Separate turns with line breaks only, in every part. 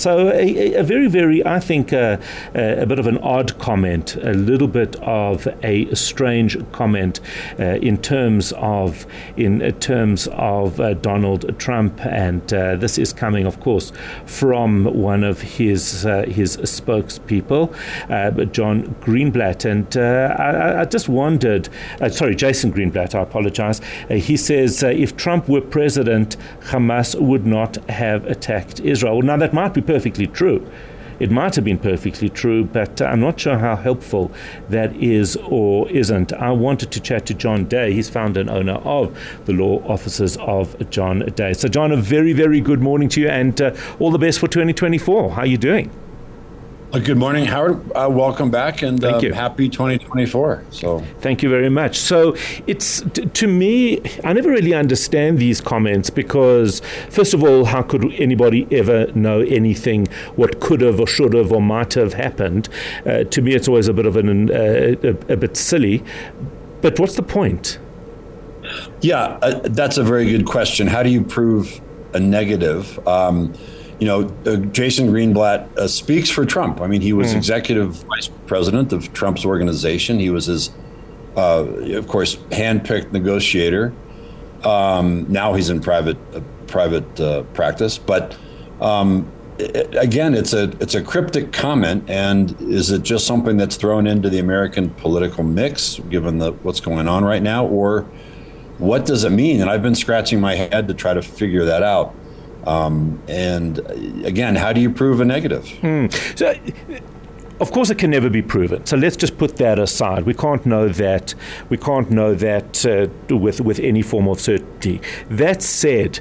So, a, a, very, very, I think, uh, a bit of an odd comment, a little bit of a strange comment uh, in terms of in terms of uh, Donald Trump, and uh, this is coming, of course, from one of his uh, his spokespeople, uh, John Greenblatt, and I, I, just wondered, sorry, Jason Greenblatt, I apologize. he says if Trump were president, Hamas would not have attacked Israel. Now that might be perfectly true. It might have been perfectly true, but I'm not sure how helpful that is or isn't. I wanted to chat to John Day. He's founder and owner of the Law Offices of John Day. So, John, a very, very good morning to you and uh, all the best for 2024. How are you doing?
Good morning, Howard. Uh, welcome back, and
Thank
uh,
you.
happy 2024. So,
thank you very much. So, it's t- to me, I never really understand these comments because, first of all, how could anybody ever know anything what could have or should have or might have happened? Uh, to me, it's always a bit of an uh, a, a, bit silly. But what's the point?
Yeah, uh, that's a very good question. How do you prove a negative? Um, you know, uh, Jason Greenblatt uh, speaks for Trump. I mean, he was mm. executive vice president of Trump's organization. He was his, uh, of course, handpicked negotiator. Um, now he's in private uh, private uh, practice, but. Um, it, again, it's a it's a cryptic comment, and is it just something that's thrown into the American political mix, given the what's going on right now, or what does it mean? And I've been scratching my head to try to figure that out. Um, and again, how do you prove a negative?
Hmm. So, of course, it can never be proven. So let's just put that aside. We can't know that. We can't know that uh, with with any form of certainty. That said,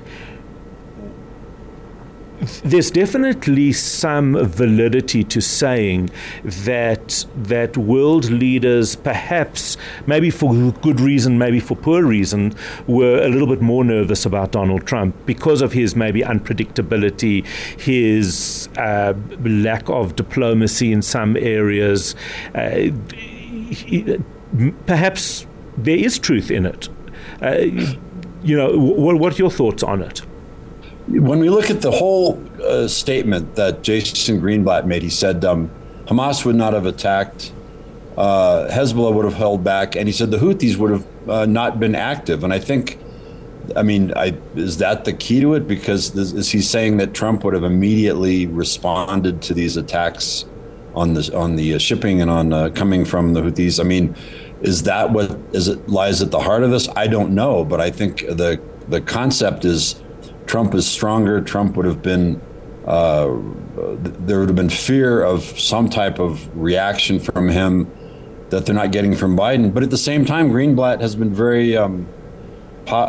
there's definitely some validity to saying that that world leaders, perhaps maybe for good reason, maybe for poor reason, were a little bit more nervous about Donald Trump because of his maybe unpredictability, his uh, lack of diplomacy in some areas. Uh, perhaps there is truth in it. Uh, you know, what are your thoughts on it?
When we look at the whole uh, statement that Jason Greenblatt made, he said um, Hamas would not have attacked, uh, Hezbollah would have held back, and he said the Houthis would have uh, not been active. And I think, I mean, I, is that the key to it? Because this, is he saying that Trump would have immediately responded to these attacks on the on the uh, shipping and on uh, coming from the Houthis? I mean, is that what is it lies at the heart of this? I don't know, but I think the the concept is Trump is stronger. Trump would have been, uh, there would have been fear of some type of reaction from him that they're not getting from Biden. But at the same time, Greenblatt has been very, um,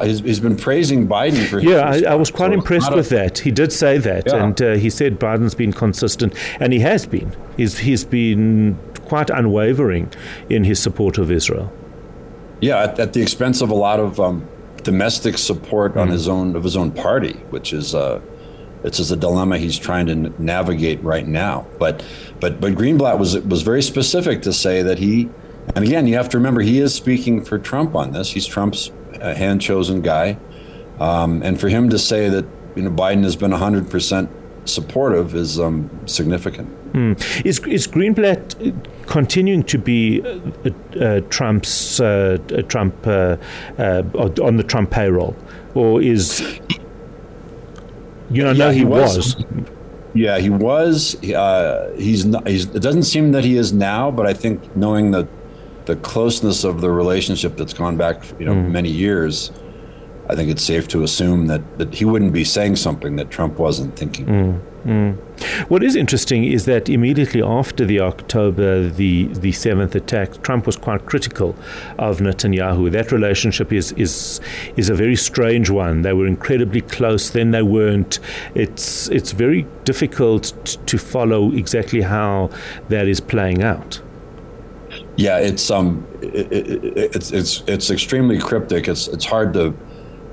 he's, he's been praising Biden for
yeah. I, I, was quite so impressed with that. He did say that, yeah. and uh, he said Biden's been consistent, and he has been. He's he's been quite unwavering in his support of Israel.
Yeah, at, at the expense of a lot of um, domestic support mm on his own of his own party, which is uh, it's just a dilemma he's trying to navigate right now. But but but Greenblatt was was very specific to say that he, and again you have to remember he is speaking for Trump on this. He's Trump's uh, hand chosen guy, um, and for him to say that you know Biden has been hundred percent supportive is um, significant.
Mm. Is is Greenblatt continuing to be uh, uh, Trump's uh, uh Trump uh, uh, on the Trump payroll, or is you know? Yeah, no, he, he was. was.
Yeah, he was. he's not. He's, it doesn't seem that he is now, but I think knowing the the closeness of the relationship that's gone back, you know, mm. many years. I think it's safe to assume that, that he wouldn't be saying something that Trump wasn't thinking.
Mm. Mm. What is interesting is that immediately after the October the the seventh attack, Trump was quite critical of Netanyahu. That relationship is is is a very strange one. They were incredibly close, then they weren't. It's it's very difficult t- to follow exactly how that is playing out.
Yeah, it's um, it, it, it's it's it's extremely cryptic. It's it's hard to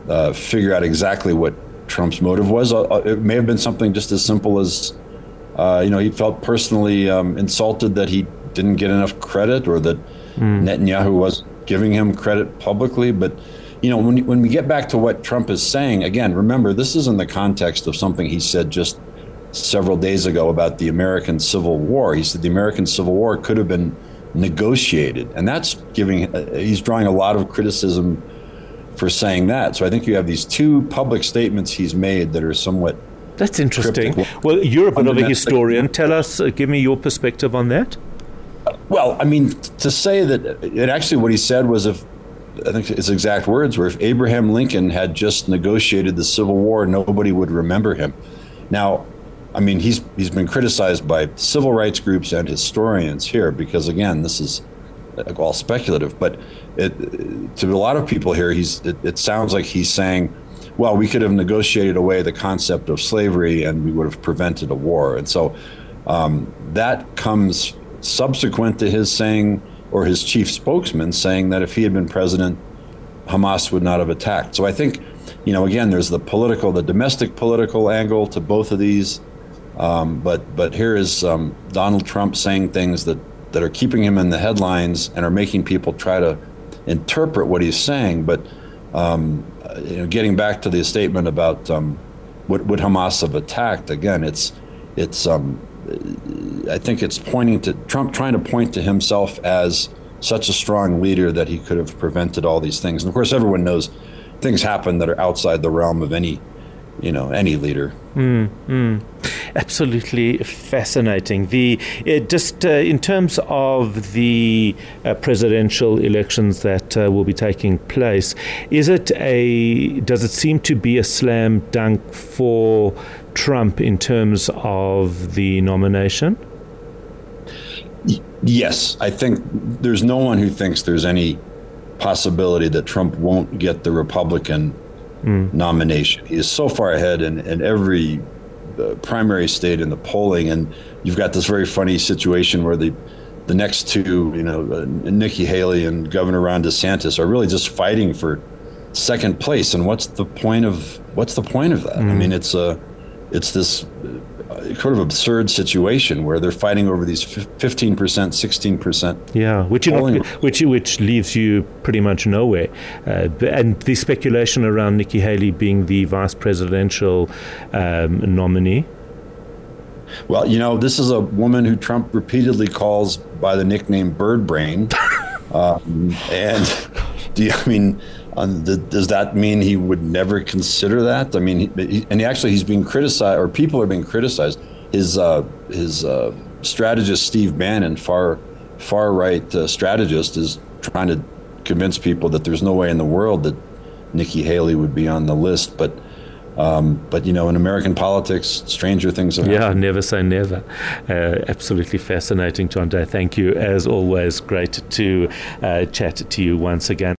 uh, figure out exactly what Trump's motive was. Uh, uh, it may have been something just as simple as, uh, you know, he felt personally um, insulted that he didn't get enough credit or that mm. Netanyahu was giving him credit publicly. But you know, when, when we get back to what Trump is saying, again, remember, this is in the context of something he said just several days ago about the American Civil War. He said the American Civil War could have been negotiated. And that's giving, uh, he's drawing a lot of criticism for saying that. So I think you have these two public statements he's made that are somewhat.
That's interesting. Cryptic. Well, you're a bit of a historian. Tell us, uh, give me your perspective on that.
Well, I mean, to say that, and actually what he said was if I think his exact words were if Abraham Lincoln had just negotiated the Civil War, nobody would remember him. Now, I mean, he's he's been criticized by civil rights groups and historians here because again, this is all speculative. But it, to a lot of people here, he's it, it sounds like he's saying, well, we could have negotiated away the concept of slavery and we would have prevented a war. And so um, that comes subsequent to his saying or his chief spokesman saying that if he had been president, Hamas would not have attacked. So I think, you know, again, there's the political, the domestic political angle to both of these. Um, but but here is um, Donald Trump saying things that that are keeping him in the headlines and are making people try to interpret what he's saying. But um, you know, getting back to the statement about um, would, would Hamas have attacked again, it's it's um, I think it's pointing to Trump trying to point to himself as such a strong leader that he could have prevented all these things. And of course, everyone knows things happen that are outside the realm of any, you know, any leader.
Mm, mm. Absolutely fascinating. The uh, just uh, in terms of the uh, presidential elections that uh, will be taking place, is it a does it seem to be a slam dunk for Trump in terms of the nomination?
Yes, I think there's no one who thinks there's any possibility that Trump won't get the Republican mm. nomination. He is so far ahead in, in every uh, primary state in the polling, and you've got this very funny situation where the the next two, you know, uh, Nikki Haley and Governor Ron DeSantis, are really just fighting for second place. And what's the point of what's the point of that? Mm. I hmm. mean, it's a it's this sort of absurd situation where they're fighting over these 15%, 16%.
Yeah, which, you know, which, which leaves you pretty much nowhere. Uh, and the speculation around Nikki Haley being the vice presidential um, nominee.
Well, you know, this is a woman who Trump repeatedly calls by the nickname Bird Brain. um, and do you, I mean, the, does that mean he would never consider that? I mean, he, and he actually he's being criticized, or people are being criticized. His uh, his uh, strategist Steve Bannon, far far right uh, strategist, is trying to convince people that there's no way in the world that Nikki Haley would be on the list, but. Um, but you know, in American politics, stranger things have
Yeah, never say never. Uh, absolutely fascinating, John Day. Thank you, as always. Great to uh, chat to you once again.